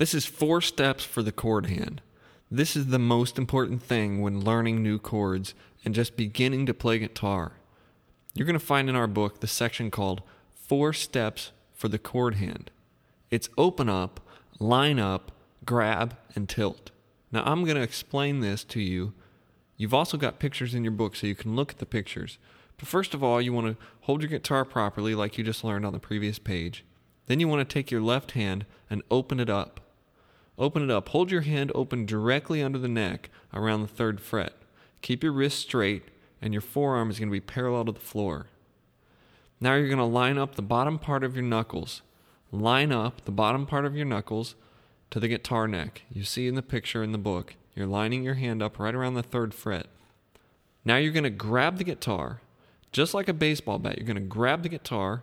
This is four steps for the chord hand. This is the most important thing when learning new chords and just beginning to play guitar. You're going to find in our book the section called Four Steps for the Chord Hand. It's open up, line up, grab, and tilt. Now, I'm going to explain this to you. You've also got pictures in your book so you can look at the pictures. But first of all, you want to hold your guitar properly, like you just learned on the previous page. Then you want to take your left hand and open it up. Open it up. Hold your hand open directly under the neck around the third fret. Keep your wrist straight, and your forearm is going to be parallel to the floor. Now you're going to line up the bottom part of your knuckles. Line up the bottom part of your knuckles to the guitar neck. You see in the picture in the book. You're lining your hand up right around the third fret. Now you're going to grab the guitar just like a baseball bat, you're going to grab the guitar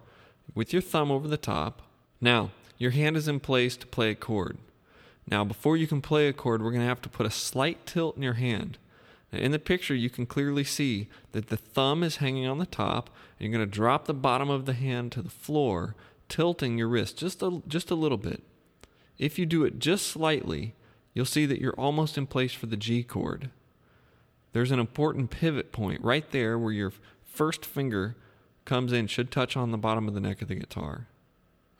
with your thumb over the top. Now, your hand is in place to play a chord. Now, before you can play a chord, we're going to have to put a slight tilt in your hand. Now, in the picture, you can clearly see that the thumb is hanging on the top, and you're going to drop the bottom of the hand to the floor, tilting your wrist just a, just a little bit. If you do it just slightly, you'll see that you're almost in place for the G chord. There's an important pivot point right there where your first finger comes in should touch on the bottom of the neck of the guitar.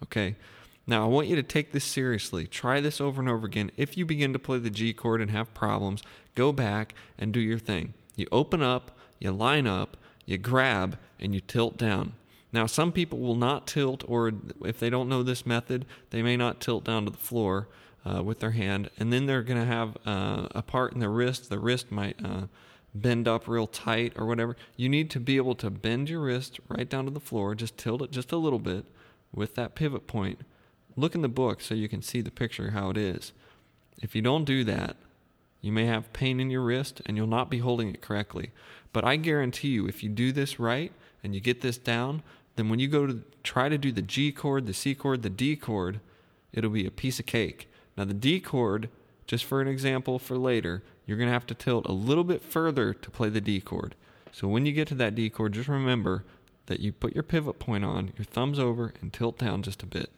Okay. Now, I want you to take this seriously. Try this over and over again. If you begin to play the G chord and have problems, go back and do your thing. You open up, you line up, you grab, and you tilt down. Now, some people will not tilt, or if they don't know this method, they may not tilt down to the floor uh, with their hand, and then they're going to have uh, a part in the wrist. The wrist might uh, bend up real tight or whatever. You need to be able to bend your wrist right down to the floor, just tilt it just a little bit with that pivot point. Look in the book so you can see the picture how it is. If you don't do that, you may have pain in your wrist and you'll not be holding it correctly. But I guarantee you, if you do this right and you get this down, then when you go to try to do the G chord, the C chord, the D chord, it'll be a piece of cake. Now, the D chord, just for an example for later, you're going to have to tilt a little bit further to play the D chord. So when you get to that D chord, just remember that you put your pivot point on, your thumbs over, and tilt down just a bit.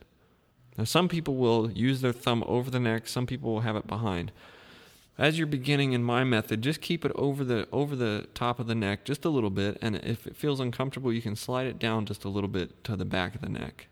Now, some people will use their thumb over the neck, some people will have it behind. As you're beginning in my method, just keep it over the over the top of the neck just a little bit, and if it feels uncomfortable, you can slide it down just a little bit to the back of the neck.